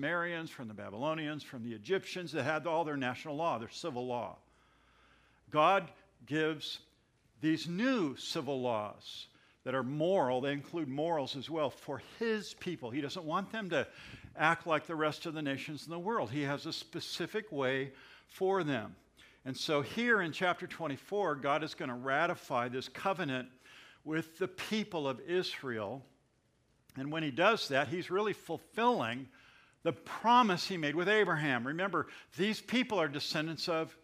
Sumerians, from the Babylonians, from the Egyptians that had all their national law, their civil law. God gives these new civil laws that are moral, they include morals as well, for his people. He doesn't want them to act like the rest of the nations in the world. He has a specific way for them. And so here in chapter 24, God is going to ratify this covenant with the people of Israel. And when he does that, he's really fulfilling the promise he made with Abraham. Remember, these people are descendants of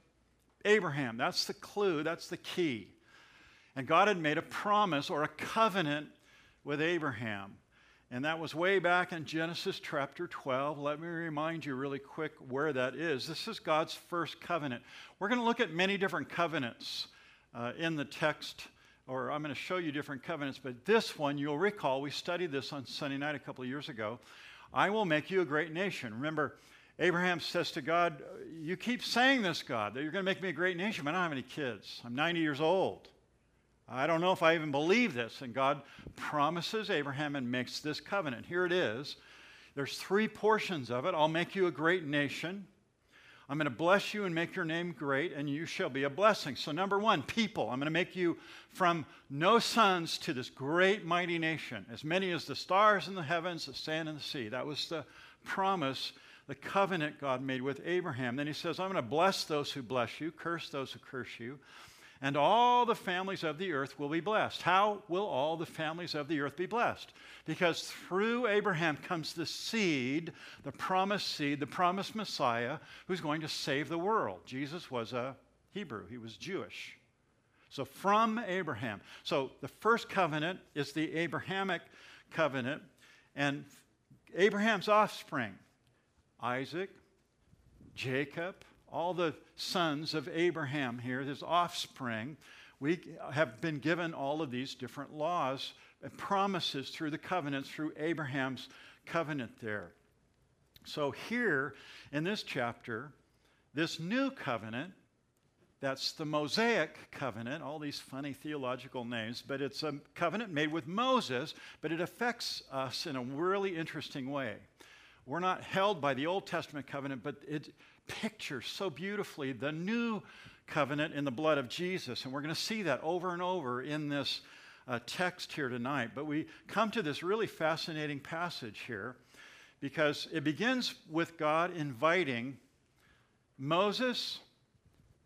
Abraham. That's the clue, that's the key. And God had made a promise or a covenant with Abraham. And that was way back in Genesis chapter 12. Let me remind you really quick where that is. This is God's first covenant. We're going to look at many different covenants uh, in the text, or I'm going to show you different covenants, but this one, you'll recall, we studied this on Sunday night a couple of years ago. I will make you a great nation. Remember, Abraham says to God, You keep saying this, God, that you're going to make me a great nation, but I don't have any kids. I'm 90 years old. I don't know if I even believe this. And God promises Abraham and makes this covenant. Here it is. There's three portions of it. I'll make you a great nation. I'm going to bless you and make your name great, and you shall be a blessing. So, number one, people. I'm going to make you from no sons to this great, mighty nation, as many as the stars in the heavens, the sand in the sea. That was the promise, the covenant God made with Abraham. Then he says, I'm going to bless those who bless you, curse those who curse you and all the families of the earth will be blessed. How will all the families of the earth be blessed? Because through Abraham comes the seed, the promised seed, the promised Messiah who's going to save the world. Jesus was a Hebrew, he was Jewish. So from Abraham. So the first covenant is the Abrahamic covenant, and Abraham's offspring Isaac, Jacob, all the sons of Abraham here, his offspring, we have been given all of these different laws and promises through the covenants, through Abraham's covenant there. So, here in this chapter, this new covenant, that's the Mosaic covenant, all these funny theological names, but it's a covenant made with Moses, but it affects us in a really interesting way. We're not held by the Old Testament covenant, but it pictures so beautifully the new covenant in the blood of Jesus. And we're going to see that over and over in this uh, text here tonight. But we come to this really fascinating passage here because it begins with God inviting Moses,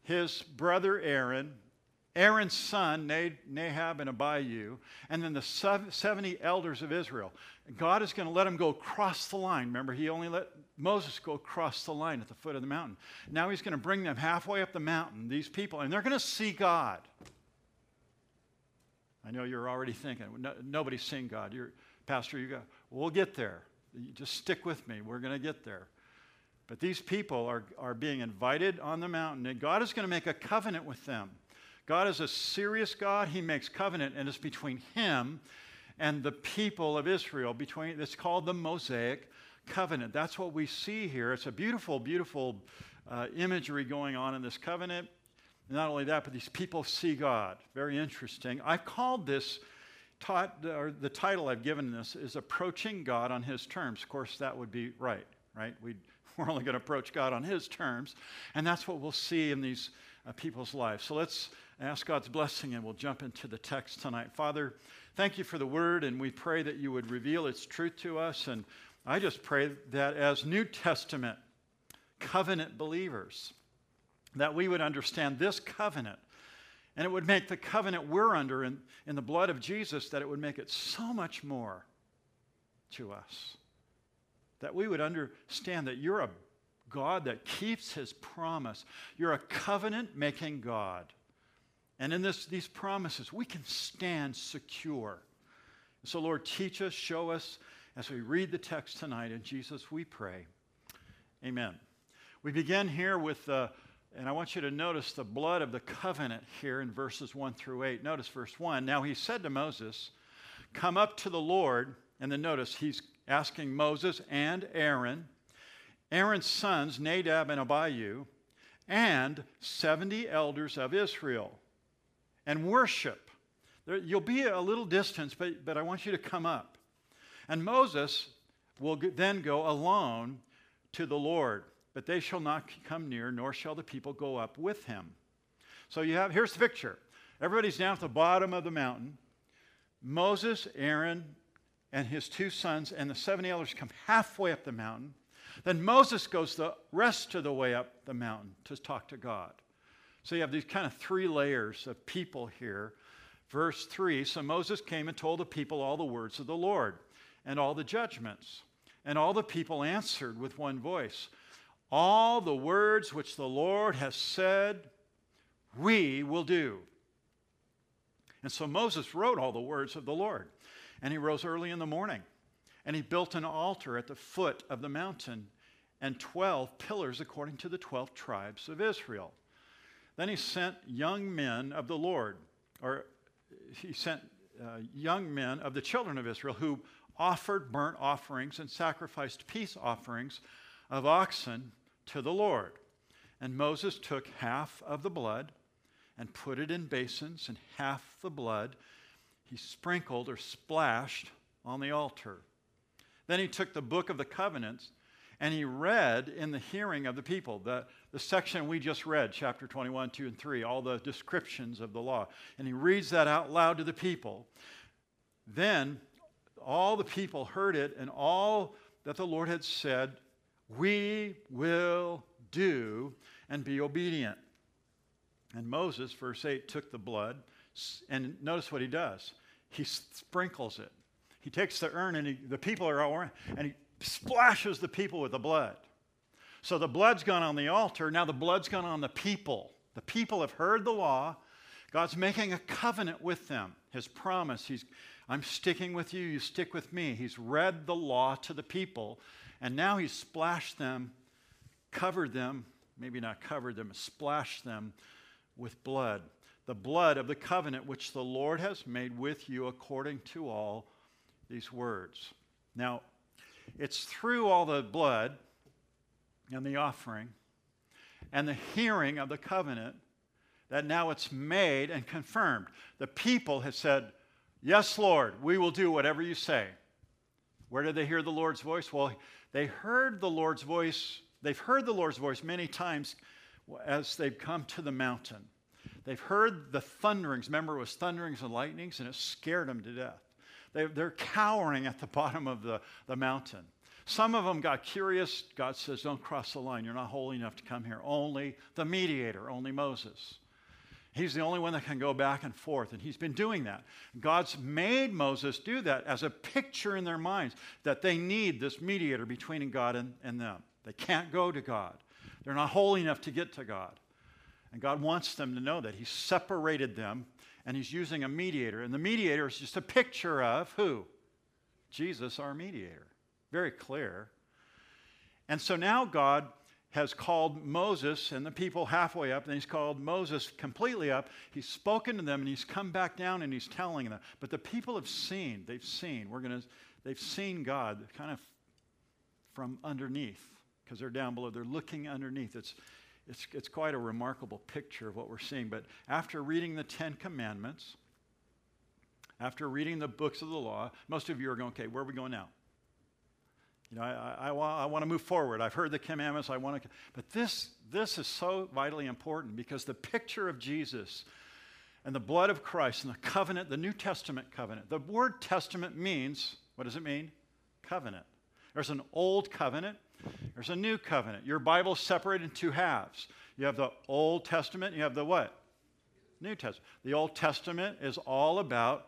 his brother Aaron, Aaron's son, Nadab and Abihu, and then the 70 elders of Israel. God is going to let them go across the line. Remember, he only let Moses go across the line at the foot of the mountain. Now he's going to bring them halfway up the mountain, these people, and they're going to see God. I know you're already thinking, no, nobody's seen God. You're, Pastor, you go, we'll get there. You just stick with me. We're going to get there. But these people are, are being invited on the mountain, and God is going to make a covenant with them. God is a serious God. He makes covenant, and it's between Him and the people of Israel. Between it's called the Mosaic covenant. That's what we see here. It's a beautiful, beautiful uh, imagery going on in this covenant. Not only that, but these people see God. Very interesting. I've called this, taught, or the title I've given this is Approaching God on His Terms. Of course, that would be right, right? we are only going to approach God on His terms. And that's what we'll see in these uh, people's lives. So let's ask God's blessing and we'll jump into the text tonight. Father, thank you for the word, and we pray that you would reveal its truth to us and I just pray that as New Testament covenant believers, that we would understand this covenant and it would make the covenant we're under in, in the blood of Jesus, that it would make it so much more to us. That we would understand that you're a God that keeps his promise. You're a covenant making God. And in this, these promises, we can stand secure. So, Lord, teach us, show us, as we read the text tonight. In Jesus, we pray. Amen. We begin here with the, and I want you to notice the blood of the covenant here in verses 1 through 8. Notice verse 1. Now he said to Moses, Come up to the Lord. And then notice he's asking Moses and Aaron, Aaron's sons, Nadab and Abihu, and 70 elders of Israel, and worship. There, you'll be a little distance, but, but I want you to come up. And Moses will then go alone to the Lord, but they shall not come near, nor shall the people go up with him. So you have here's the picture. Everybody's down at the bottom of the mountain. Moses, Aaron, and his two sons and the 70 elders come halfway up the mountain. Then Moses goes the rest of the way up the mountain to talk to God. So you have these kind of three layers of people here. Verse 3 So Moses came and told the people all the words of the Lord and all the judgments. And all the people answered with one voice All the words which the Lord has said, we will do. And so Moses wrote all the words of the Lord. And he rose early in the morning. And he built an altar at the foot of the mountain and 12 pillars according to the 12 tribes of Israel. Then he sent young men of the Lord, or he sent uh, young men of the children of Israel who offered burnt offerings and sacrificed peace offerings of oxen to the Lord. And Moses took half of the blood and put it in basins, and half the blood he sprinkled or splashed on the altar. Then he took the book of the covenants and he read in the hearing of the people the, the section we just read, chapter 21, 2, and 3, all the descriptions of the law. And he reads that out loud to the people. Then all the people heard it, and all that the Lord had said, we will do and be obedient. And Moses, verse 8, took the blood, and notice what he does. He sprinkles it. He takes the urn, and he, the people are all around, and he splashes the people with the blood. So the blood's gone on the altar. Now the blood's gone on the people. The people have heard the law. God's making a covenant with them. His promise, he's, I'm sticking with you, you stick with me. He's read the law to the people, and now he's splashed them, covered them, maybe not covered them, splashed them with blood, the blood of the covenant which the Lord has made with you according to all these words. Now, it's through all the blood and the offering and the hearing of the covenant that now it's made and confirmed. The people have said, Yes, Lord, we will do whatever you say. Where did they hear the Lord's voice? Well, they heard the Lord's voice. They've heard the Lord's voice many times as they've come to the mountain. They've heard the thunderings. Remember, it was thunderings and lightnings, and it scared them to death. They, they're cowering at the bottom of the, the mountain. Some of them got curious. God says, Don't cross the line. You're not holy enough to come here. Only the mediator, only Moses. He's the only one that can go back and forth, and he's been doing that. God's made Moses do that as a picture in their minds that they need this mediator between God and, and them. They can't go to God, they're not holy enough to get to God. And God wants them to know that He separated them and He's using a mediator. And the mediator is just a picture of who? Jesus, our mediator. Very clear. And so now God has called Moses and the people halfway up, and he's called Moses completely up. He's spoken to them and he's come back down and he's telling them. But the people have seen, they've seen, we're going to, they've seen God kind of from underneath because they're down below. They're looking underneath. It's, it's, it's quite a remarkable picture of what we're seeing. But after reading the Ten Commandments, after reading the books of the law, most of you are going, okay, where are we going now? You know, I, I, I, want to move forward. I've heard the commandments. I want to. But this, this is so vitally important because the picture of Jesus and the blood of Christ and the covenant, the New Testament covenant, the word testament means, what does it mean? Covenant. There's an old covenant there's a new covenant. Your Bible's separated in two halves. You have the Old Testament, you have the what? New Testament. The Old Testament is all about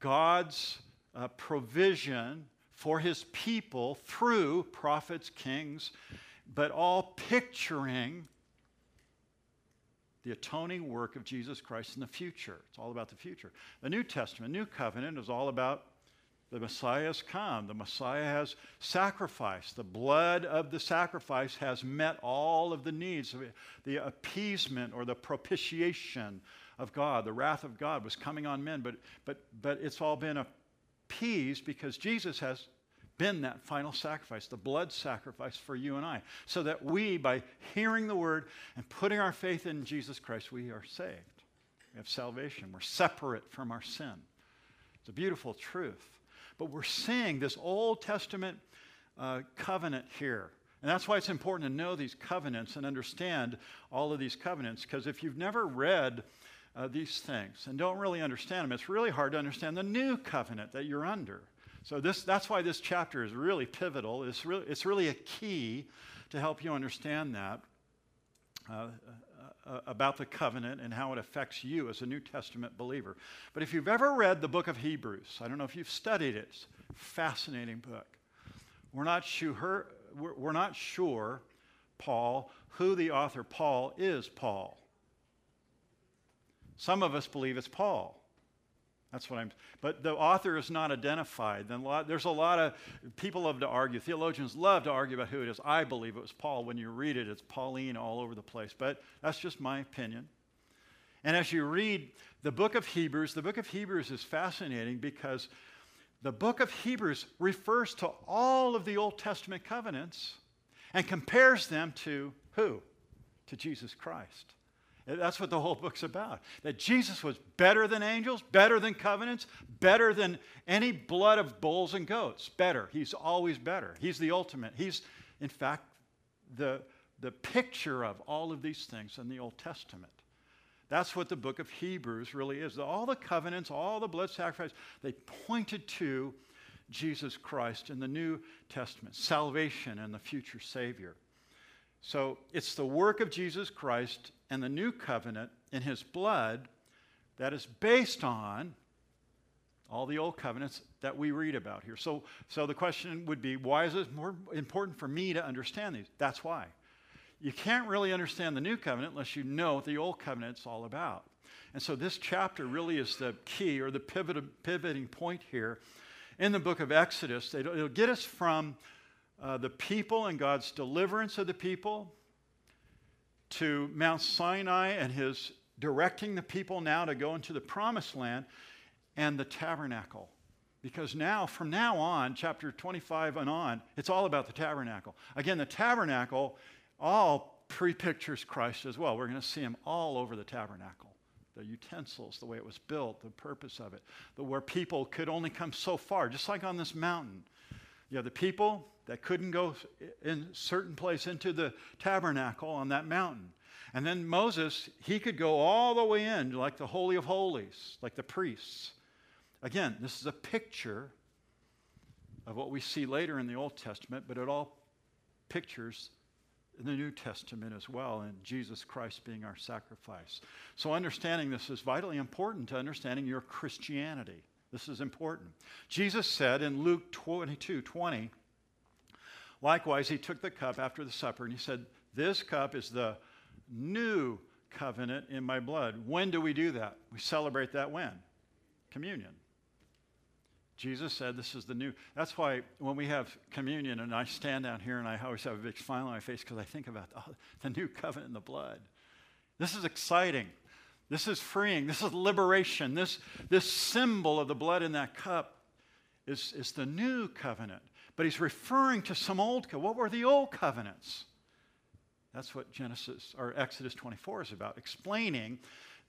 God's uh, provision for his people through prophets, kings, but all picturing the atoning work of Jesus Christ in the future. It's all about the future. The New Testament, New Covenant, is all about the Messiah has come. The Messiah has sacrificed. The blood of the sacrifice has met all of the needs. The appeasement or the propitiation of God, the wrath of God was coming on men, but, but, but it's all been appeased because Jesus has been that final sacrifice, the blood sacrifice for you and I, so that we, by hearing the word and putting our faith in Jesus Christ, we are saved. We have salvation. We're separate from our sin. It's a beautiful truth. But we're seeing this Old Testament uh, covenant here. And that's why it's important to know these covenants and understand all of these covenants, because if you've never read uh, these things and don't really understand them, it's really hard to understand the new covenant that you're under. So this, that's why this chapter is really pivotal. It's really, it's really a key to help you understand that. Uh, uh, about the covenant and how it affects you as a New Testament believer. But if you've ever read the book of Hebrews, I don't know if you've studied it, it's a fascinating book. We're not sure, we're not sure, Paul, who the author Paul is, Paul. Some of us believe it's Paul. That's what I'm. But the author is not identified. Then there's a lot of people love to argue. Theologians love to argue about who it is. I believe it was Paul. When you read it, it's Pauline all over the place. But that's just my opinion. And as you read the book of Hebrews, the book of Hebrews is fascinating because the book of Hebrews refers to all of the Old Testament covenants and compares them to who? To Jesus Christ. That's what the whole book's about. That Jesus was better than angels, better than covenants, better than any blood of bulls and goats. Better. He's always better. He's the ultimate. He's, in fact, the, the picture of all of these things in the Old Testament. That's what the book of Hebrews really is. All the covenants, all the blood sacrifice, they pointed to Jesus Christ in the New Testament, salvation and the future Savior. So it's the work of Jesus Christ and the new covenant in his blood that is based on all the old covenants that we read about here. So, so the question would be why is it more important for me to understand these? That's why. You can't really understand the new covenant unless you know what the old covenant's all about. And so this chapter really is the key or the pivot, pivoting point here in the book of Exodus. It'll, it'll get us from uh, the people and God's deliverance of the people to Mount Sinai and his directing the people now to go into the promised land and the tabernacle. Because now, from now on, chapter 25 and on, it's all about the tabernacle. Again, the tabernacle all pre pictures Christ as well. We're going to see him all over the tabernacle the utensils, the way it was built, the purpose of it, the, where people could only come so far, just like on this mountain. You have the people that couldn't go in certain place into the tabernacle on that mountain. And then Moses, he could go all the way in, like the Holy of Holies, like the priests. Again, this is a picture of what we see later in the Old Testament, but it all pictures in the New Testament as well, and Jesus Christ being our sacrifice. So, understanding this is vitally important to understanding your Christianity. This is important. Jesus said in Luke 22 20, likewise, he took the cup after the supper and he said, This cup is the new covenant in my blood. When do we do that? We celebrate that when? Communion. Jesus said this is the new. That's why when we have communion and I stand down here and I always have a big smile on my face because I think about oh, the new covenant in the blood. This is exciting. This is freeing. This is liberation. This, this symbol of the blood in that cup is, is the new covenant. But he's referring to some old What were the old covenants? That's what Genesis or Exodus 24 is about, explaining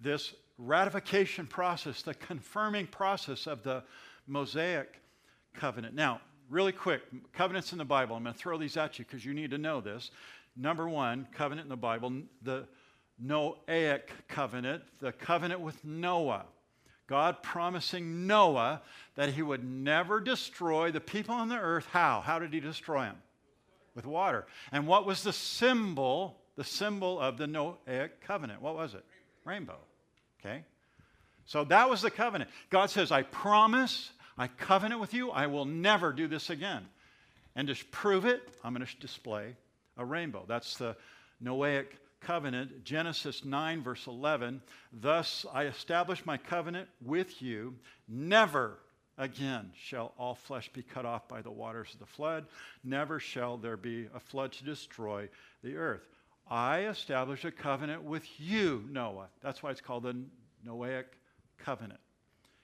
this ratification process, the confirming process of the Mosaic covenant. Now, really quick, covenants in the Bible. I'm going to throw these at you because you need to know this. Number one, covenant in the Bible, the Noahic covenant, the covenant with Noah. God promising Noah that he would never destroy the people on the earth. How? How did he destroy them? With water. And what was the symbol, the symbol of the Noahic covenant? What was it? Rainbow. Okay? So that was the covenant. God says, I promise, I covenant with you, I will never do this again. And to prove it, I'm going to display a rainbow. That's the Noahic covenant, Genesis 9, verse 11. Thus I establish my covenant with you. Never again shall all flesh be cut off by the waters of the flood. Never shall there be a flood to destroy the earth. I establish a covenant with you, Noah. That's why it's called the Noahic covenant.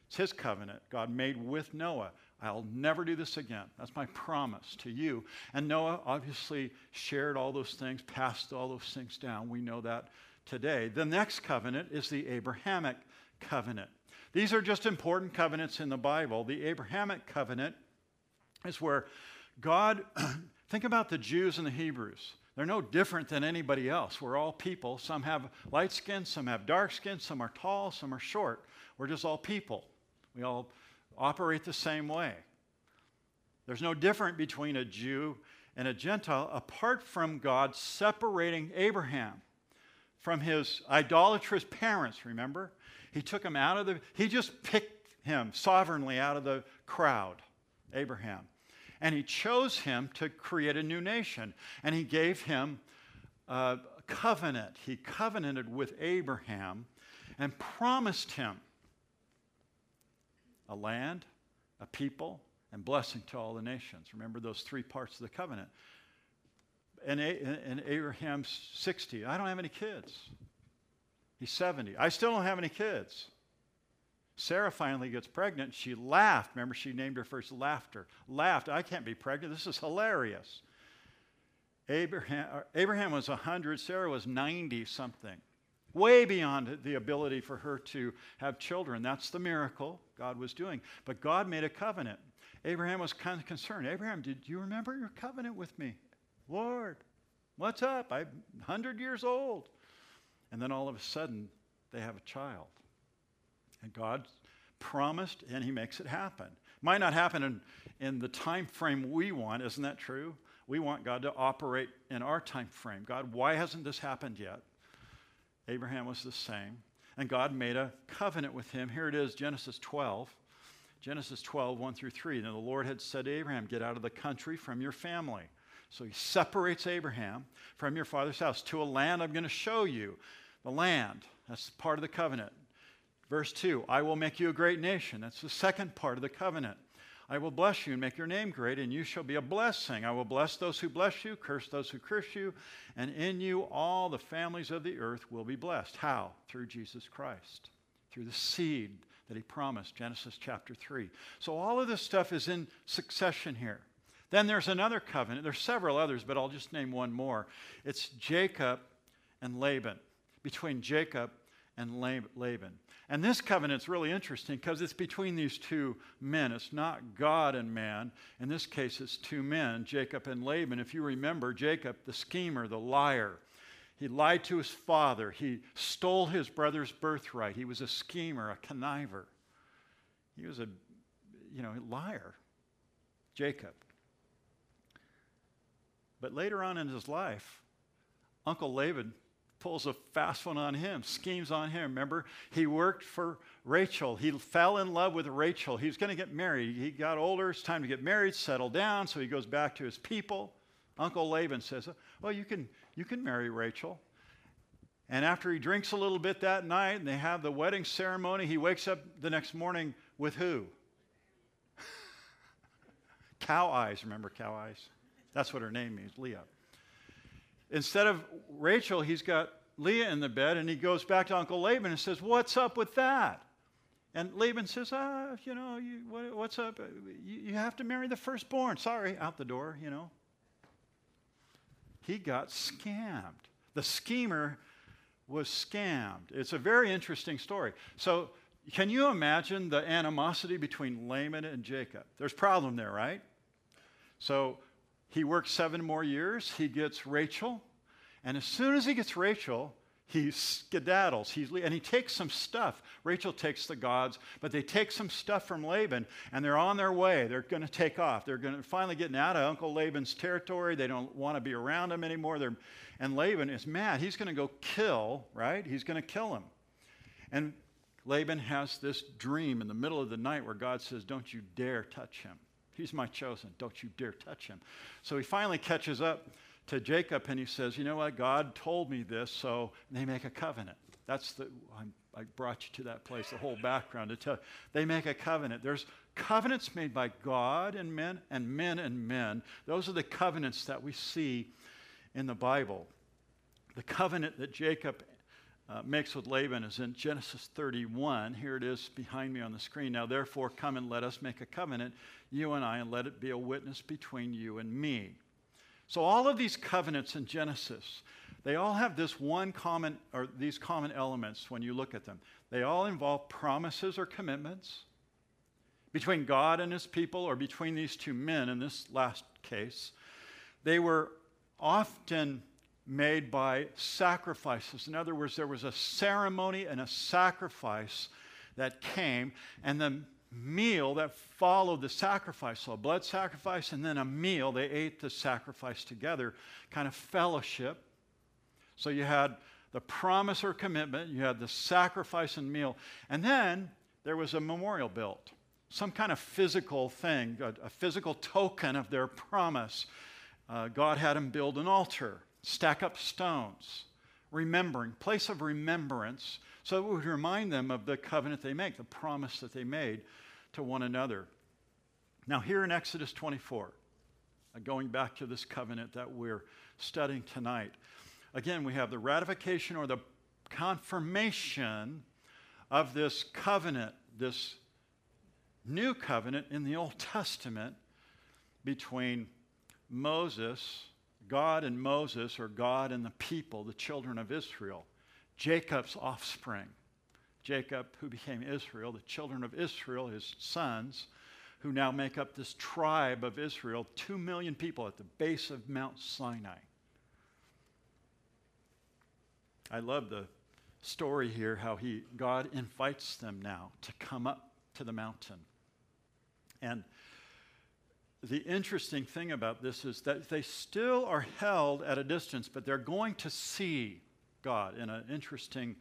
It's his covenant God made with Noah. I'll never do this again. That's my promise to you. And Noah obviously shared all those things, passed all those things down. We know that today. The next covenant is the Abrahamic covenant. These are just important covenants in the Bible. The Abrahamic covenant is where God Think about the Jews and the Hebrews. They're no different than anybody else. We're all people. Some have light skin, some have dark skin, some are tall, some are short. We're just all people. We all operate the same way. There's no difference between a Jew and a Gentile apart from God separating Abraham from his idolatrous parents, remember? He took him out of the, he just picked him sovereignly out of the crowd, Abraham. And he chose him to create a new nation. And he gave him a covenant. He covenanted with Abraham and promised him a land, a people, and blessing to all the nations. Remember those three parts of the covenant. And, and Abraham's 60. I don't have any kids. He's 70. I still don't have any kids. Sarah finally gets pregnant. She laughed. Remember, she named her first laughter. Laughed. I can't be pregnant. This is hilarious. Abraham, Abraham was 100, Sarah was 90 something. Way beyond the ability for her to have children. That's the miracle God was doing. But God made a covenant. Abraham was kind of concerned. Abraham, did you remember your covenant with me? Lord, what's up? I'm 100 years old. And then all of a sudden, they have a child. And God promised, and He makes it happen. Might not happen in, in the time frame we want, isn't that true? We want God to operate in our time frame. God, why hasn't this happened yet? Abraham was the same. And God made a covenant with him. Here it is, Genesis 12. Genesis 12, 1 through 3. Now the Lord had said to Abraham, Get out of the country from your family. So he separates Abraham from your father's house to a land I'm going to show you. The land, that's part of the covenant. Verse 2 I will make you a great nation. That's the second part of the covenant. I will bless you and make your name great, and you shall be a blessing. I will bless those who bless you, curse those who curse you, and in you all the families of the earth will be blessed. How? Through Jesus Christ, through the seed that he promised, Genesis chapter 3. So all of this stuff is in succession here. Then there's another covenant. There's several others, but I'll just name one more. It's Jacob and Laban, between Jacob and Laban. And this covenant's really interesting because it's between these two men. It's not God and man. In this case, it's two men, Jacob and Laban. If you remember, Jacob, the schemer, the liar, he lied to his father. He stole his brother's birthright. He was a schemer, a conniver. He was a, you know, liar, Jacob. But later on in his life, Uncle Laban pulls a fast one on him, schemes on him. Remember, he worked for Rachel. He fell in love with Rachel. He was going to get married. He got older. It's time to get married, settle down. So he goes back to his people. Uncle Laban says, Well, you can, you can marry Rachel. And after he drinks a little bit that night and they have the wedding ceremony, he wakes up the next morning with who? cow eyes. Remember cow eyes? That's what her name means, Leah. Instead of Rachel, he's got Leah in the bed and he goes back to Uncle Laban and says, What's up with that? And Laban says, Ah, you know, you, what, what's up? You, you have to marry the firstborn. Sorry, out the door, you know he got scammed. The schemer was scammed. It's a very interesting story. So, can you imagine the animosity between Laban and Jacob? There's problem there, right? So, he works seven more years. He gets Rachel. And as soon as he gets Rachel, he skedaddles. He's, and he takes some stuff. Rachel takes the gods but they take some stuff from laban and they're on their way. They're going to take off. They're going to finally getting out of uncle laban's territory. They don't want to be around him anymore. They're, and laban is mad. He's going to go kill right? He's going to kill him. And laban has this dream in the middle of the night where god says don't you dare touch him he's my chosen don't you dare touch him so he finally catches up to Jacob and he says, You know what? God told me this, so they make a covenant. That's the, I'm, i brought you to that place, the whole background to tell. you. They make a covenant. There's covenants made by God and men, and men and men. Those are the covenants that we see in the Bible. The covenant that Jacob uh, makes with Laban is in Genesis 31. Here it is behind me on the screen. Now, therefore, come and let us make a covenant, you and I, and let it be a witness between you and me. So all of these covenants in Genesis, they all have this one common, or these common elements when you look at them. They all involve promises or commitments between God and his people, or between these two men in this last case. they were often made by sacrifices. In other words, there was a ceremony and a sacrifice that came, and the meal that followed the sacrifice, so a blood sacrifice and then a meal, they ate the sacrifice together, kind of fellowship. So you had the promise or commitment, you had the sacrifice and meal, and then there was a memorial built, some kind of physical thing, a, a physical token of their promise. Uh, God had them build an altar, stack up stones, remembering, place of remembrance, so it would remind them of the covenant they make, the promise that they made to one another. Now, here in Exodus 24, uh, going back to this covenant that we're studying tonight, again, we have the ratification or the confirmation of this covenant, this new covenant in the Old Testament between Moses, God and Moses, or God and the people, the children of Israel, Jacob's offspring. Jacob, who became Israel, the children of Israel, his sons, who now make up this tribe of Israel, two million people at the base of Mount Sinai. I love the story here how he God invites them now to come up to the mountain. And the interesting thing about this is that they still are held at a distance, but they're going to see God in an interesting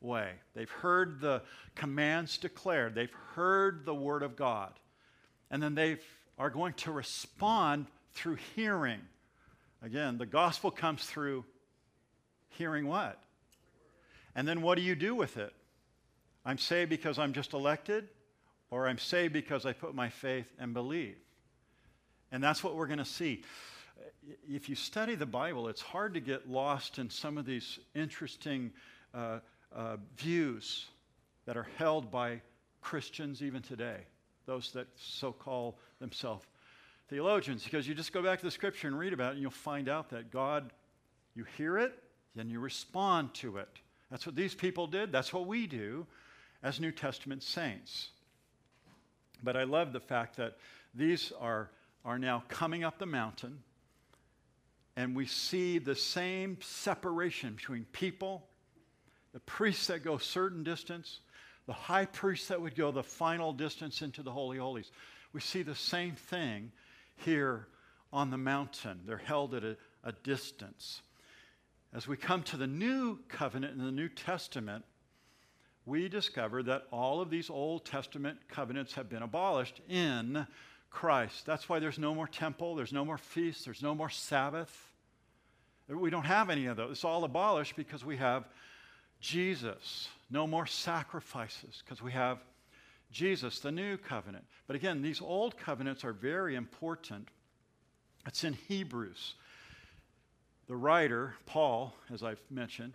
way. They've heard the commands declared, they've heard the word of God, and then they are going to respond through hearing. Again, the gospel comes through hearing what? And then what do you do with it? I'm saved because I'm just elected, or I'm saved because I put my faith and believe. And that's what we're going to see. If you study the Bible, it's hard to get lost in some of these interesting uh, uh, views that are held by Christians even today, those that so call themselves theologians, because you just go back to the scripture and read about it, and you'll find out that God, you hear it, then you respond to it. That's what these people did. That's what we do as New Testament saints. But I love the fact that these are, are now coming up the mountain, and we see the same separation between people the priests that go certain distance, the high priest that would go the final distance into the Holy Holies. We see the same thing here on the mountain. They're held at a, a distance. As we come to the new covenant in the New Testament, we discover that all of these Old Testament covenants have been abolished in Christ. That's why there's no more temple, there's no more feast, there's no more Sabbath. We don't have any of those. It's all abolished because we have Jesus. No more sacrifices because we have Jesus, the new covenant. But again, these old covenants are very important. It's in Hebrews. The writer, Paul, as I've mentioned,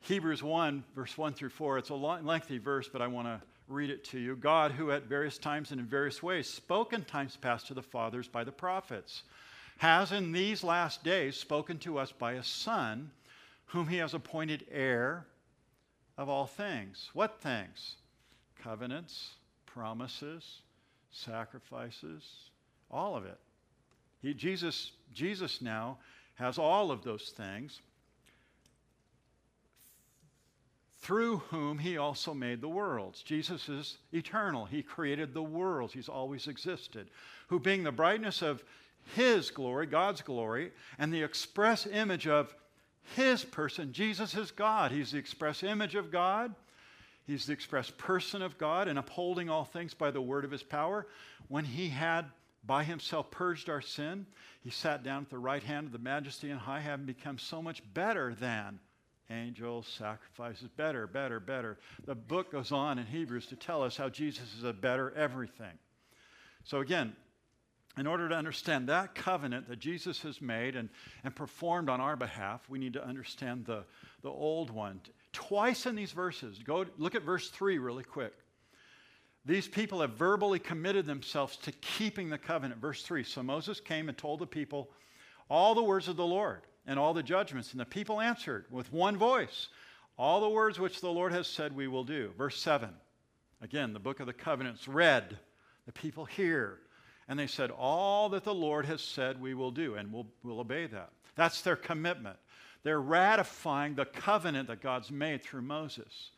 Hebrews 1, verse 1 through 4, it's a lengthy verse, but I want to read it to you. God, who at various times and in various ways spoke in times past to the fathers by the prophets, has in these last days spoken to us by a Son whom he has appointed heir of all things. What things? Covenants, promises, sacrifices, all of it. He, Jesus, Jesus now has all of those things, through whom he also made the worlds. Jesus is eternal. He created the worlds. He's always existed. Who, being the brightness of his glory, God's glory, and the express image of his person. Jesus is God. He's the express image of God. He's the express person of God and upholding all things by the word of his power. When he had by himself purged our sin, he sat down at the right hand of the majesty and high, having become so much better than angels, sacrifices, better, better, better. The book goes on in Hebrews to tell us how Jesus is a better everything. So again, in order to understand that covenant that Jesus has made and, and performed on our behalf, we need to understand the, the old one. Twice in these verses, go look at verse 3 really quick. These people have verbally committed themselves to keeping the covenant. Verse 3 So Moses came and told the people all the words of the Lord and all the judgments, and the people answered with one voice, All the words which the Lord has said we will do. Verse 7 Again, the book of the covenants read. The people hear And they said, All that the Lord has said we will do, and we'll, we'll obey that. That's their commitment. They're ratifying the covenant that God's made through Moses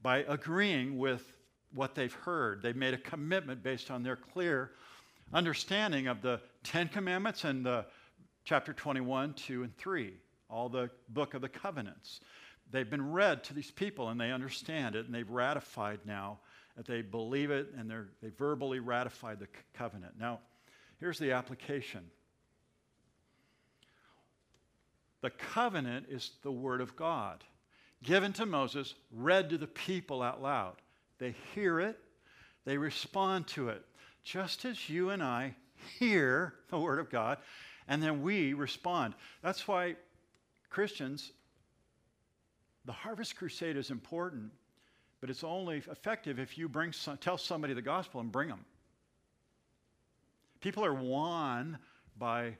by agreeing with what they've heard. They've made a commitment based on their clear understanding of the Ten Commandments and the chapter 21, 2, and 3, all the book of the covenants. They've been read to these people and they understand it and they've ratified now that they believe it and they verbally ratified the covenant. Now, here's the application the covenant is the Word of God, given to Moses, read to the people out loud. They hear it, they respond to it, just as you and I hear the Word of God, and then we respond. That's why Christians, the Harvest Crusade is important, but it's only effective if you bring some, tell somebody the gospel and bring them. People are won by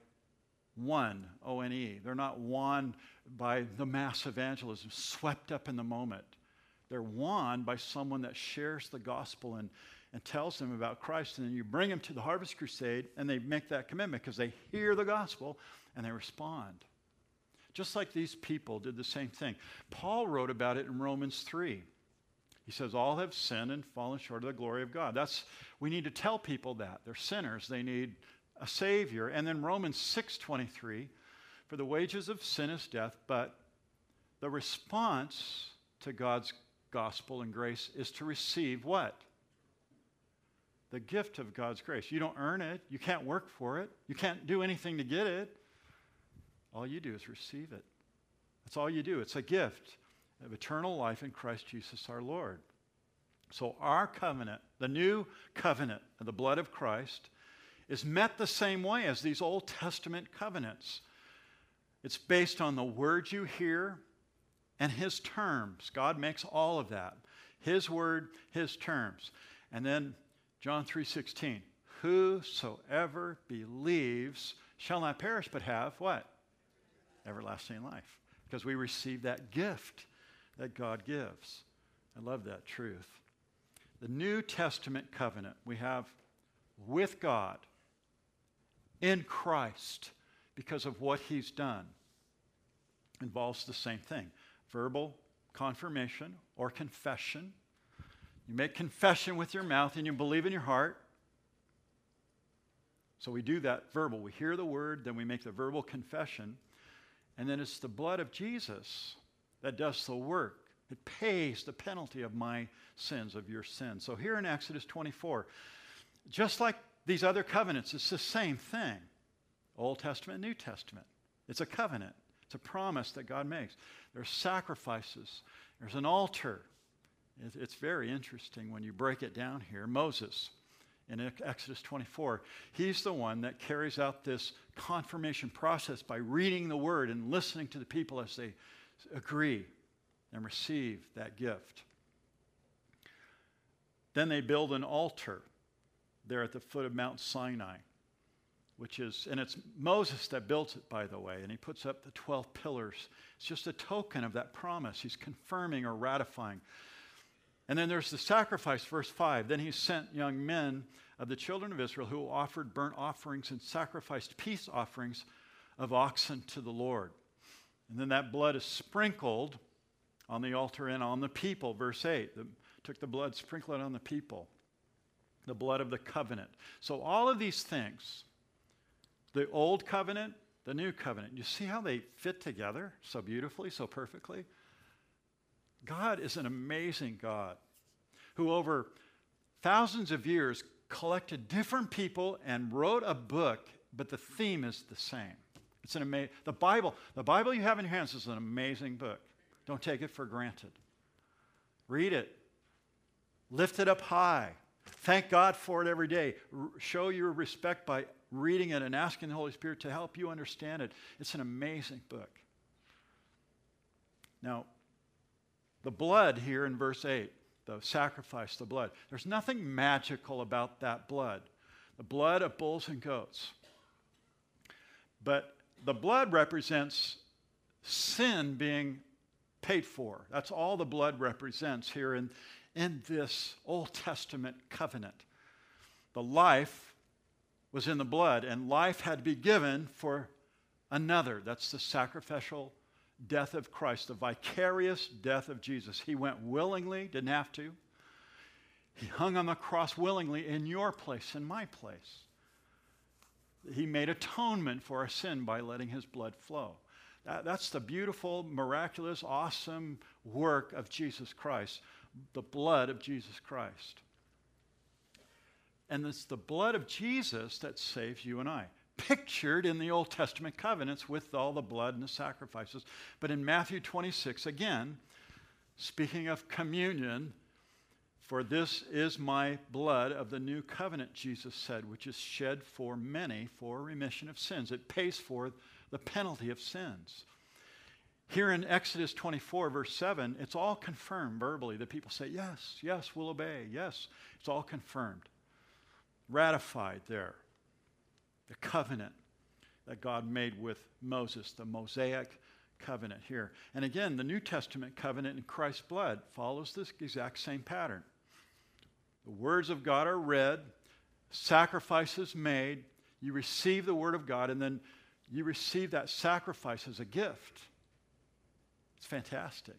one, O N E. They're not won by the mass evangelism, swept up in the moment. They're won by someone that shares the gospel and, and tells them about Christ. And then you bring them to the Harvest Crusade and they make that commitment because they hear the gospel and they respond. Just like these people did the same thing. Paul wrote about it in Romans 3. He says, All have sinned and fallen short of the glory of God. That's, we need to tell people that. They're sinners. They need a Savior. And then Romans 6.23, for the wages of sin is death, but the response to God's gospel and grace is to receive what? The gift of God's grace. You don't earn it. You can't work for it. You can't do anything to get it. All you do is receive it. That's all you do. It's a gift of eternal life in Christ Jesus our Lord. So, our covenant, the new covenant of the blood of Christ, is met the same way as these Old Testament covenants. It's based on the word you hear and his terms. God makes all of that. His word, his terms. And then John 3:16, whosoever believes shall not perish but have what? Everlasting life. Because we receive that gift that God gives. I love that truth. The New Testament covenant we have with God in Christ because of what he's done involves the same thing verbal confirmation or confession. You make confession with your mouth and you believe in your heart. So we do that verbal. We hear the word, then we make the verbal confession. And then it's the blood of Jesus that does the work. It pays the penalty of my sins, of your sins. So here in Exodus 24, just like these other covenants, it's the same thing Old Testament, New Testament. It's a covenant, it's a promise that God makes. There's sacrifices, there's an altar. It's very interesting when you break it down here. Moses in Exodus 24, he's the one that carries out this confirmation process by reading the word and listening to the people as they agree and receive that gift. Then they build an altar there at the foot of Mount Sinai, which is, and it's Moses that built it, by the way, and he puts up the 12 pillars. It's just a token of that promise. He's confirming or ratifying. And then there's the sacrifice, verse 5. Then he sent young men of the children of Israel who offered burnt offerings and sacrificed peace offerings of oxen to the Lord. And then that blood is sprinkled on the altar and on the people, verse 8. The, took the blood, sprinkled it on the people the blood of the covenant. So, all of these things, the old covenant, the new covenant, you see how they fit together so beautifully, so perfectly? God is an amazing God who, over thousands of years, collected different people and wrote a book, but the theme is the same. It's an amazing, the Bible, the Bible you have in your hands is an amazing book. Don't take it for granted. Read it. Lift it up high. Thank God for it every day. R- show your respect by reading it and asking the Holy Spirit to help you understand it. It's an amazing book. Now, the blood here in verse 8, the sacrifice, the blood, there's nothing magical about that blood. The blood of bulls and goats. But the blood represents sin being paid for. That's all the blood represents here in, in this Old Testament covenant. The life was in the blood, and life had to be given for another. That's the sacrificial death of Christ, the vicarious death of Jesus. He went willingly, didn't have to. He hung on the cross willingly in your place, in my place. He made atonement for our sin by letting his blood flow. That, that's the beautiful, miraculous, awesome work of Jesus Christ, the blood of Jesus Christ. And it's the blood of Jesus that saves you and I pictured in the Old Testament covenants with all the blood and the sacrifices. But in Matthew 26, again, speaking of communion, for this is my blood of the new covenant, Jesus said, which is shed for many for remission of sins. It pays for the penalty of sins. Here in Exodus 24, verse 7, it's all confirmed verbally. The people say, Yes, yes, we'll obey. Yes, it's all confirmed, ratified there the covenant that God made with Moses, the Mosaic covenant here. And again, the New Testament covenant in Christ's blood follows this exact same pattern. The words of God are read, sacrifices made, you receive the word of God, and then you receive that sacrifice as a gift. It's fantastic.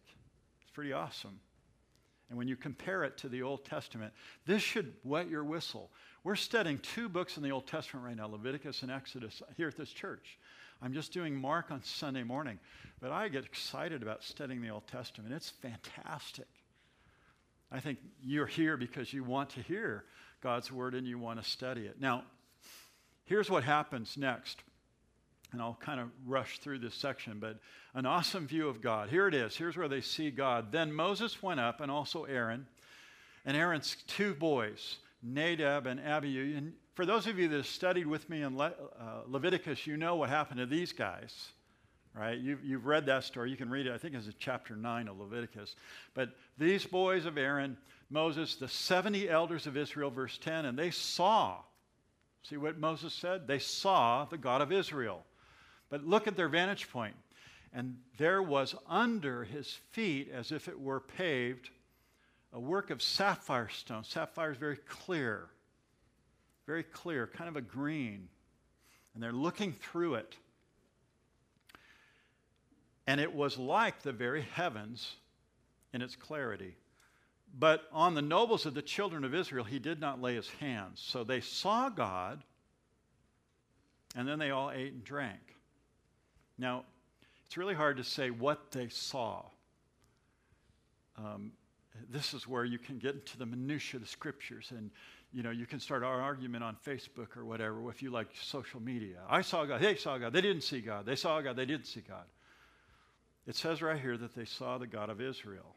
It's pretty awesome. And when you compare it to the Old Testament, this should wet your whistle. We're studying two books in the Old Testament right now Leviticus and Exodus here at this church. I'm just doing Mark on Sunday morning, but I get excited about studying the Old Testament. It's fantastic. I think you're here because you want to hear God's word and you want to study it. Now, here's what happens next. And I'll kind of rush through this section, but an awesome view of God. Here it is. Here's where they see God. Then Moses went up, and also Aaron, and Aaron's two boys. Nadab and Abihu. And for those of you that have studied with me in Le- uh, Leviticus, you know what happened to these guys, right? You've, you've read that story. You can read it, I think it's chapter 9 of Leviticus. But these boys of Aaron, Moses, the 70 elders of Israel, verse 10, and they saw, see what Moses said? They saw the God of Israel. But look at their vantage point. And there was under his feet, as if it were paved, a work of sapphire stone. Sapphire is very clear, very clear, kind of a green. And they're looking through it. And it was like the very heavens in its clarity. But on the nobles of the children of Israel, he did not lay his hands. So they saw God, and then they all ate and drank. Now, it's really hard to say what they saw. Um, this is where you can get into the minutiae of the scriptures and you know you can start our argument on facebook or whatever if you like social media. I saw god they saw god they didn't see god they saw god they didn't see god. It says right here that they saw the god of israel.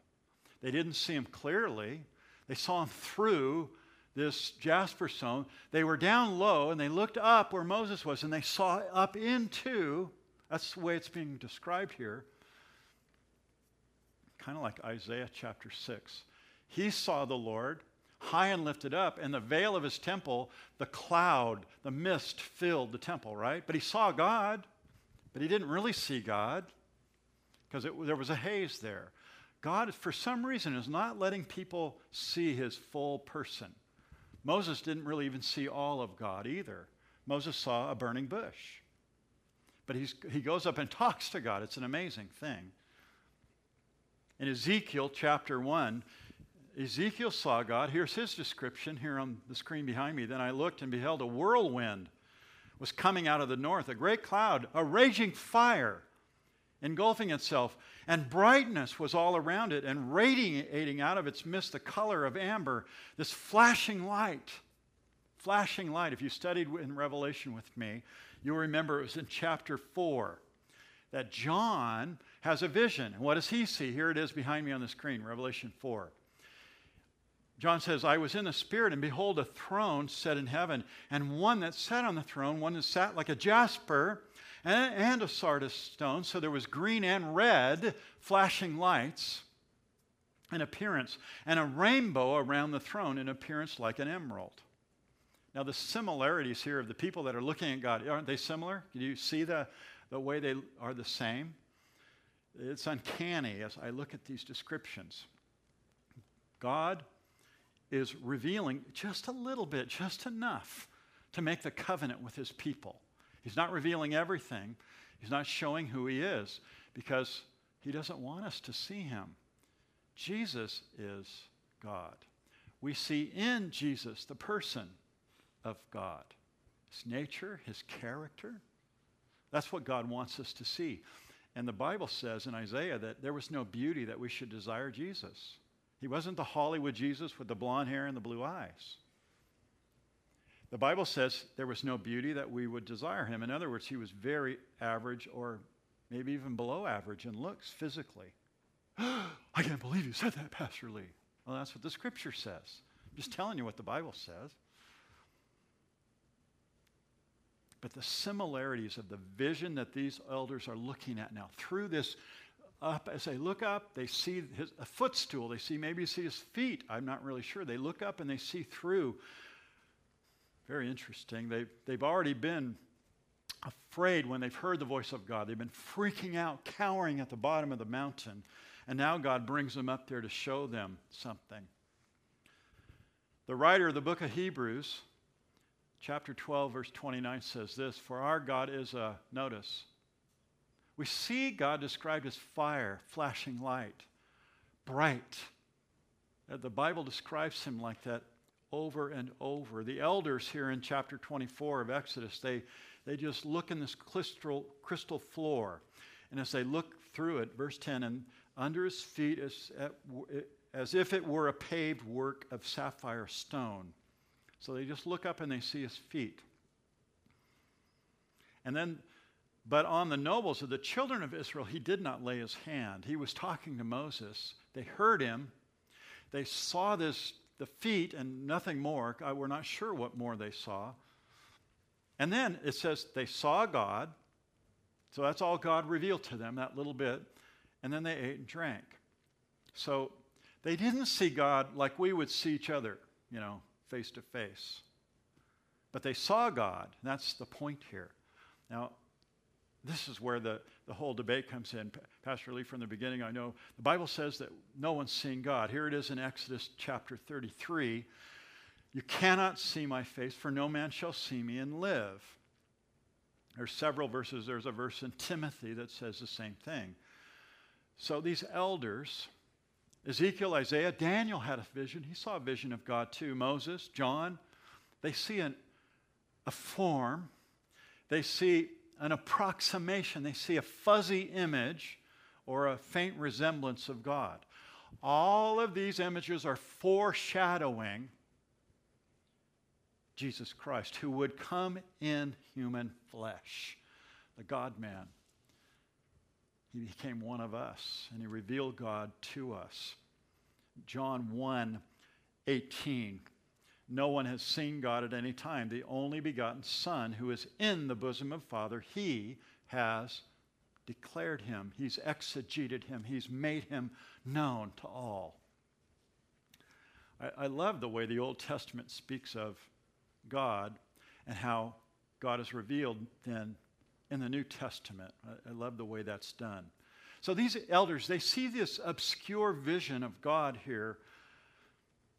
They didn't see him clearly. They saw him through this jasper stone. They were down low and they looked up where moses was and they saw up into that's the way it's being described here kind of like Isaiah chapter 6. He saw the Lord high and lifted up, and the veil of his temple, the cloud, the mist filled the temple, right? But he saw God, but he didn't really see God because there was a haze there. God, for some reason, is not letting people see his full person. Moses didn't really even see all of God either. Moses saw a burning bush. But he's, he goes up and talks to God. It's an amazing thing. In Ezekiel chapter 1, Ezekiel saw God. Here's his description here on the screen behind me. Then I looked and beheld a whirlwind was coming out of the north, a great cloud, a raging fire engulfing itself, and brightness was all around it, and radiating out of its midst the color of amber, this flashing light. Flashing light. If you studied in Revelation with me, you'll remember it was in chapter 4 that John has a vision. And what does he see? Here it is behind me on the screen, Revelation 4. John says, I was in the Spirit, and behold, a throne set in heaven, and one that sat on the throne, one that sat like a jasper and, and a sardius stone. So there was green and red flashing lights in appearance, and a rainbow around the throne in appearance like an emerald. Now, the similarities here of the people that are looking at God, aren't they similar? Do you see the, the way they are the same? It's uncanny as I look at these descriptions. God is revealing just a little bit, just enough to make the covenant with his people. He's not revealing everything, he's not showing who he is because he doesn't want us to see him. Jesus is God. We see in Jesus the person of God, his nature, his character. That's what God wants us to see. And the Bible says in Isaiah that there was no beauty that we should desire Jesus. He wasn't the Hollywood Jesus with the blonde hair and the blue eyes. The Bible says there was no beauty that we would desire him. In other words, he was very average or maybe even below average in looks physically. I can't believe you said that, Pastor Lee. Well, that's what the scripture says. I'm just telling you what the Bible says. But the similarities of the vision that these elders are looking at now through this up, as they look up, they see his, a footstool. They see maybe see his feet. I'm not really sure. They look up and they see through. Very interesting. They've, they've already been afraid when they've heard the voice of God. They've been freaking out, cowering at the bottom of the mountain. And now God brings them up there to show them something. The writer of the book of Hebrews chapter 12, verse 29 says this For our God is a, notice, we see God described as fire, flashing light, bright. Uh, the Bible describes him like that over and over. The elders here in chapter 24 of Exodus, they, they just look in this crystal, crystal floor. And as they look through it, verse 10, and under his feet is as if it were a paved work of sapphire stone. So they just look up and they see his feet. And then, but on the nobles of the children of Israel, he did not lay his hand. He was talking to Moses. They heard him. They saw this, the feet, and nothing more. We're not sure what more they saw. And then it says they saw God. So that's all God revealed to them, that little bit. And then they ate and drank. So they didn't see God like we would see each other, you know, face to face. But they saw God. That's the point here. Now, this is where the, the whole debate comes in. Pastor Lee, from the beginning, I know the Bible says that no one's seen God. Here it is in Exodus chapter 33. You cannot see my face, for no man shall see me and live. There's several verses. There's a verse in Timothy that says the same thing. So these elders, Ezekiel, Isaiah, Daniel had a vision. He saw a vision of God too. Moses, John, they see an, a form, they see an approximation, they see a fuzzy image or a faint resemblance of God. All of these images are foreshadowing Jesus Christ, who would come in human flesh, the God man. He became one of us and he revealed God to us. John 1 18. No one has seen God at any time. The only begotten Son, who is in the bosom of Father, he has declared him. He's exegeted him. He's made him known to all. I, I love the way the Old Testament speaks of God and how God is revealed then in the New Testament. I, I love the way that's done. So these elders, they see this obscure vision of God here,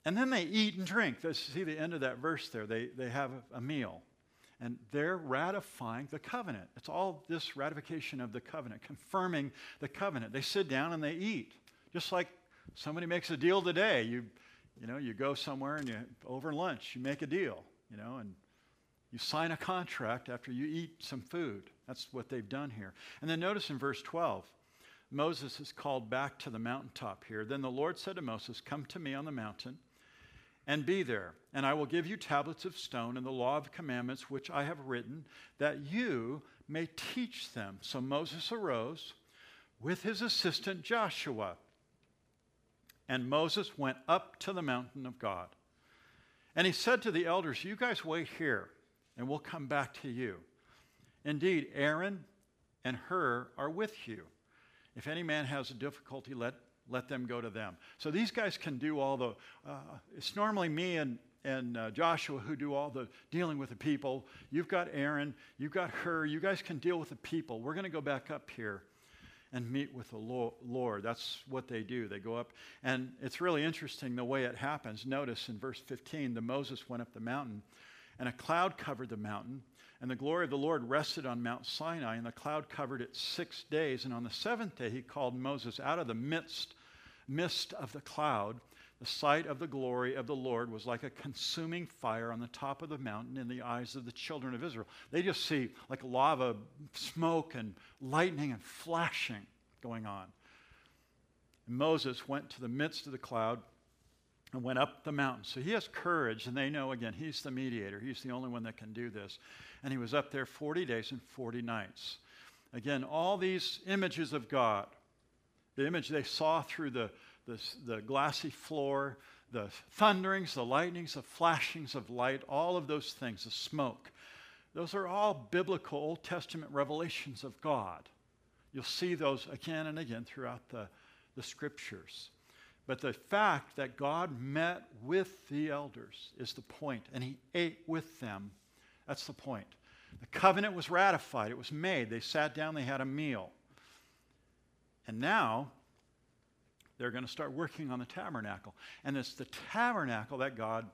and then they eat and drink. Let's see the end of that verse there. They, they have a meal, and they're ratifying the covenant. It's all this ratification of the covenant, confirming the covenant. They sit down and they eat, just like somebody makes a deal today. You, you know, you go somewhere and you over lunch, you make a deal, you know, and you sign a contract after you eat some food. That's what they've done here. And then notice in verse 12, Moses is called back to the mountaintop here. Then the Lord said to Moses, Come to me on the mountain and be there, and I will give you tablets of stone and the law of commandments which I have written, that you may teach them. So Moses arose with his assistant Joshua. And Moses went up to the mountain of God. And he said to the elders, You guys wait here, and we'll come back to you. Indeed, Aaron and Hur are with you. If any man has a difficulty, let, let them go to them. So these guys can do all the, uh, it's normally me and, and uh, Joshua who do all the dealing with the people. You've got Aaron, you've got Hur, you guys can deal with the people. We're going to go back up here and meet with the Lord. That's what they do. They go up, and it's really interesting the way it happens. Notice in verse 15, the Moses went up the mountain, and a cloud covered the mountain. And the glory of the Lord rested on Mount Sinai, and the cloud covered it six days. And on the seventh day, he called Moses out of the midst, midst of the cloud. The sight of the glory of the Lord was like a consuming fire on the top of the mountain in the eyes of the children of Israel. They just see like lava, smoke, and lightning and flashing going on. And Moses went to the midst of the cloud and went up the mountain. So he has courage, and they know again, he's the mediator. He's the only one that can do this. And he was up there 40 days and 40 nights. Again, all these images of God, the image they saw through the, the, the glassy floor, the thunderings, the lightnings, the flashings of light, all of those things, the smoke, those are all biblical Old Testament revelations of God. You'll see those again and again throughout the, the scriptures. But the fact that God met with the elders is the point, and he ate with them. That's the point. The covenant was ratified, it was made. They sat down, they had a meal. And now they're going to start working on the tabernacle. And it's the tabernacle that God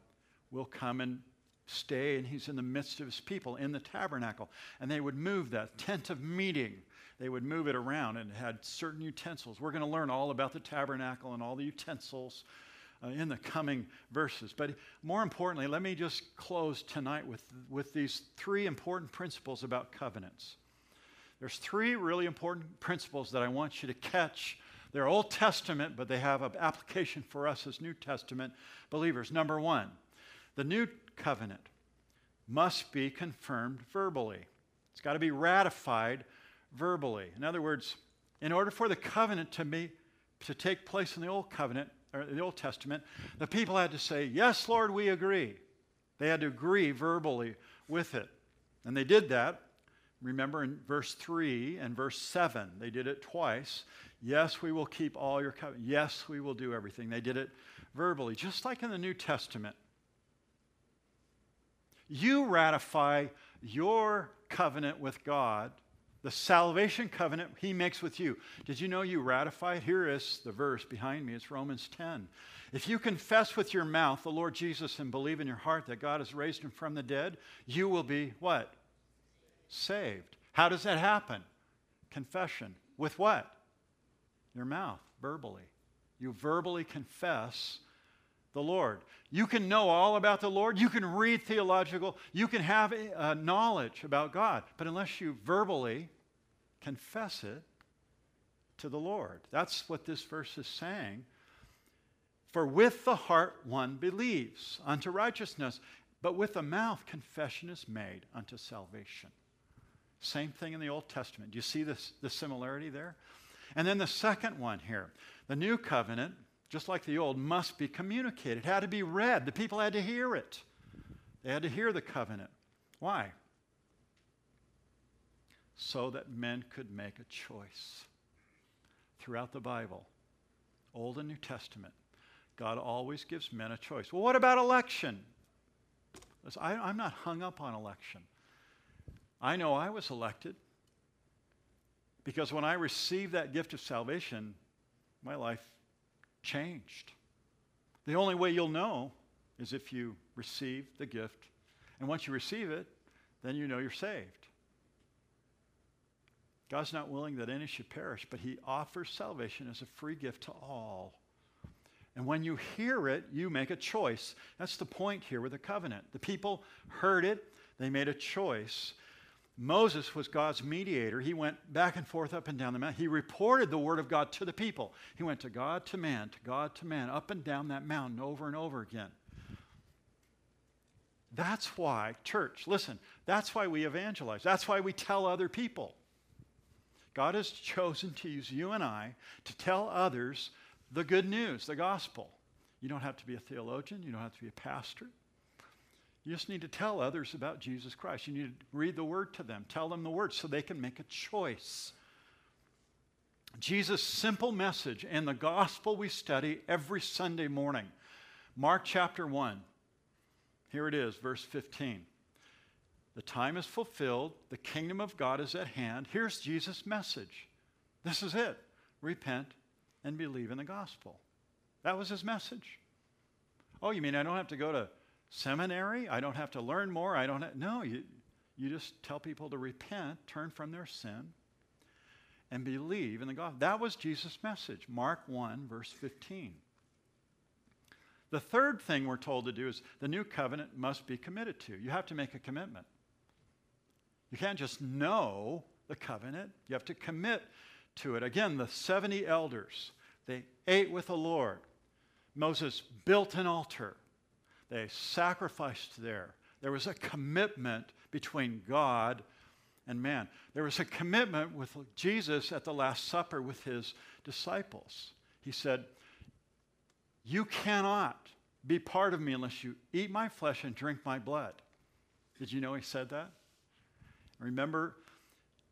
will come and stay, and he's in the midst of his people in the tabernacle. And they would move that tent of meeting they would move it around and it had certain utensils. We're going to learn all about the tabernacle and all the utensils uh, in the coming verses. But more importantly, let me just close tonight with, with these three important principles about covenants. There's three really important principles that I want you to catch. They're Old Testament, but they have an application for us as New Testament believers. Number one, the new covenant must be confirmed verbally. It's got to be ratified verbally. In other words, in order for the covenant to be to take place in the old covenant or the Old Testament, the people had to say, "Yes, Lord, we agree." They had to agree verbally with it. And they did that. Remember in verse 3 and verse 7, they did it twice. Yes, we will keep all your covenant. Yes, we will do everything. They did it verbally, just like in the New Testament. You ratify your covenant with God the salvation covenant he makes with you. Did you know you ratify it? Here is the verse behind me. It's Romans 10. If you confess with your mouth the Lord Jesus and believe in your heart that God has raised him from the dead, you will be what? Saved. How does that happen? Confession. With what? Your mouth, verbally. You verbally confess the Lord. You can know all about the Lord. You can read theological. You can have uh, knowledge about God. But unless you verbally confess it to the Lord, that's what this verse is saying. For with the heart one believes unto righteousness, but with the mouth confession is made unto salvation. Same thing in the Old Testament. Do you see this, the similarity there? And then the second one here the new covenant just like the old, must be communicated. It had to be read. The people had to hear it. They had to hear the covenant. Why? So that men could make a choice. Throughout the Bible, Old and New Testament, God always gives men a choice. Well, what about election? I, I'm not hung up on election. I know I was elected because when I received that gift of salvation, my life changed. The only way you'll know is if you receive the gift. And once you receive it, then you know you're saved. God's not willing that any should perish, but He offers salvation as a free gift to all. And when you hear it, you make a choice. That's the point here with the covenant. The people heard it, they made a choice. Moses was God's mediator. He went back and forth up and down the mountain. He reported the word of God to the people. He went to God to man, to God to man, up and down that mountain over and over again. That's why, church, listen, that's why we evangelize. That's why we tell other people. God has chosen to use you and I to tell others the good news, the gospel. You don't have to be a theologian, you don't have to be a pastor. You just need to tell others about Jesus Christ. You need to read the word to them, tell them the word so they can make a choice. Jesus' simple message and the gospel we study every Sunday morning. Mark chapter 1. Here it is, verse 15. The time is fulfilled, the kingdom of God is at hand. Here's Jesus' message. This is it repent and believe in the gospel. That was his message. Oh, you mean I don't have to go to seminary. I don't have to learn more. I don't. have, no, you, you just tell people to repent, turn from their sin, and believe in the gospel. That was Jesus' message. Mark 1, verse 15. The third thing we're told to do is the new covenant must be committed to. You have to make a commitment. You can't just know the covenant, you have to commit to it. Again, the 70 elders, they ate with the Lord. Moses built an altar, they sacrificed there. There was a commitment between God and man. There was a commitment with Jesus at the Last Supper with his disciples. He said, You cannot be part of me unless you eat my flesh and drink my blood. Did you know he said that? Remember,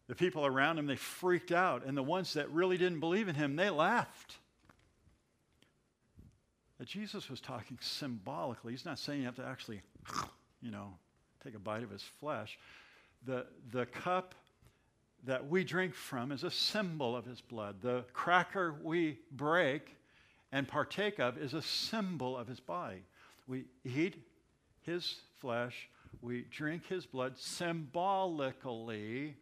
the people around him, they freaked out. And the ones that really didn't believe in him, they laughed. But Jesus was talking symbolically. He's not saying you have to actually, you know, take a bite of his flesh. The, the cup that we drink from is a symbol of his blood. The cracker we break and partake of is a symbol of his body. We eat his flesh, we drink his blood symbolically.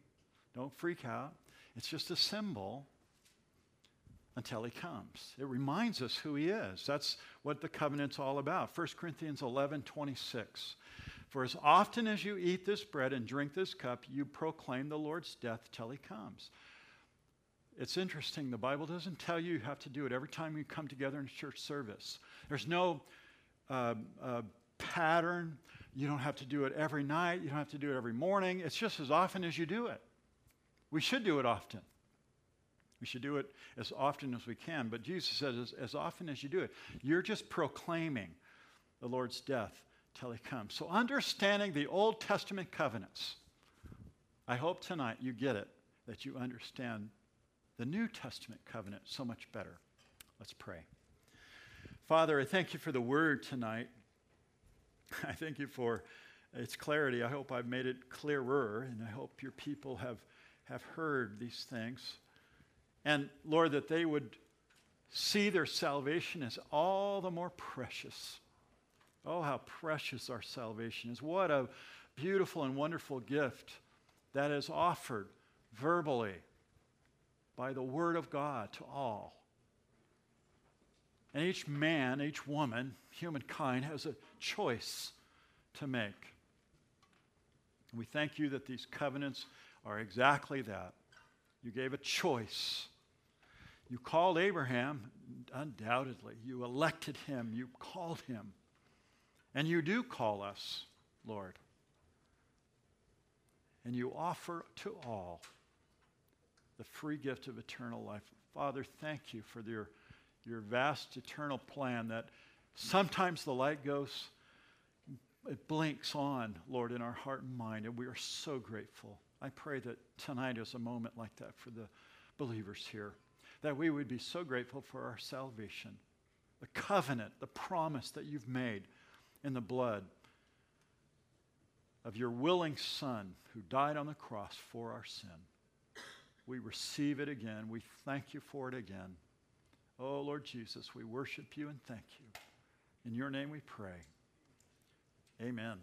Don't freak out. It's just a symbol until he comes. It reminds us who he is. That's what the covenant's all about. 1 Corinthians 11 26. For as often as you eat this bread and drink this cup, you proclaim the Lord's death till he comes. It's interesting, the Bible doesn't tell you you have to do it every time you come together in church service. There's no uh, uh, pattern. You don't have to do it every night. You don't have to do it every morning. It's just as often as you do it. We should do it often. We should do it as often as we can. But Jesus says, as, as often as you do it, you're just proclaiming the Lord's death till he comes. So, understanding the Old Testament covenants, I hope tonight you get it, that you understand the New Testament covenant so much better. Let's pray. Father, I thank you for the word tonight. I thank you for its clarity. I hope I've made it clearer, and I hope your people have, have heard these things. And Lord, that they would see their salvation as all the more precious. Oh, how precious our salvation is. What a beautiful and wonderful gift that is offered verbally by the Word of God to all. And each man, each woman, humankind has a choice to make. And we thank you that these covenants are exactly that. You gave a choice. You called Abraham, undoubtedly. You elected him. You called him. And you do call us, Lord. And you offer to all the free gift of eternal life. Father, thank you for your, your vast eternal plan that sometimes the light goes, it blinks on, Lord, in our heart and mind, and we are so grateful. I pray that tonight is a moment like that for the believers here, that we would be so grateful for our salvation, the covenant, the promise that you've made in the blood of your willing Son who died on the cross for our sin. We receive it again. We thank you for it again. Oh, Lord Jesus, we worship you and thank you. In your name we pray. Amen.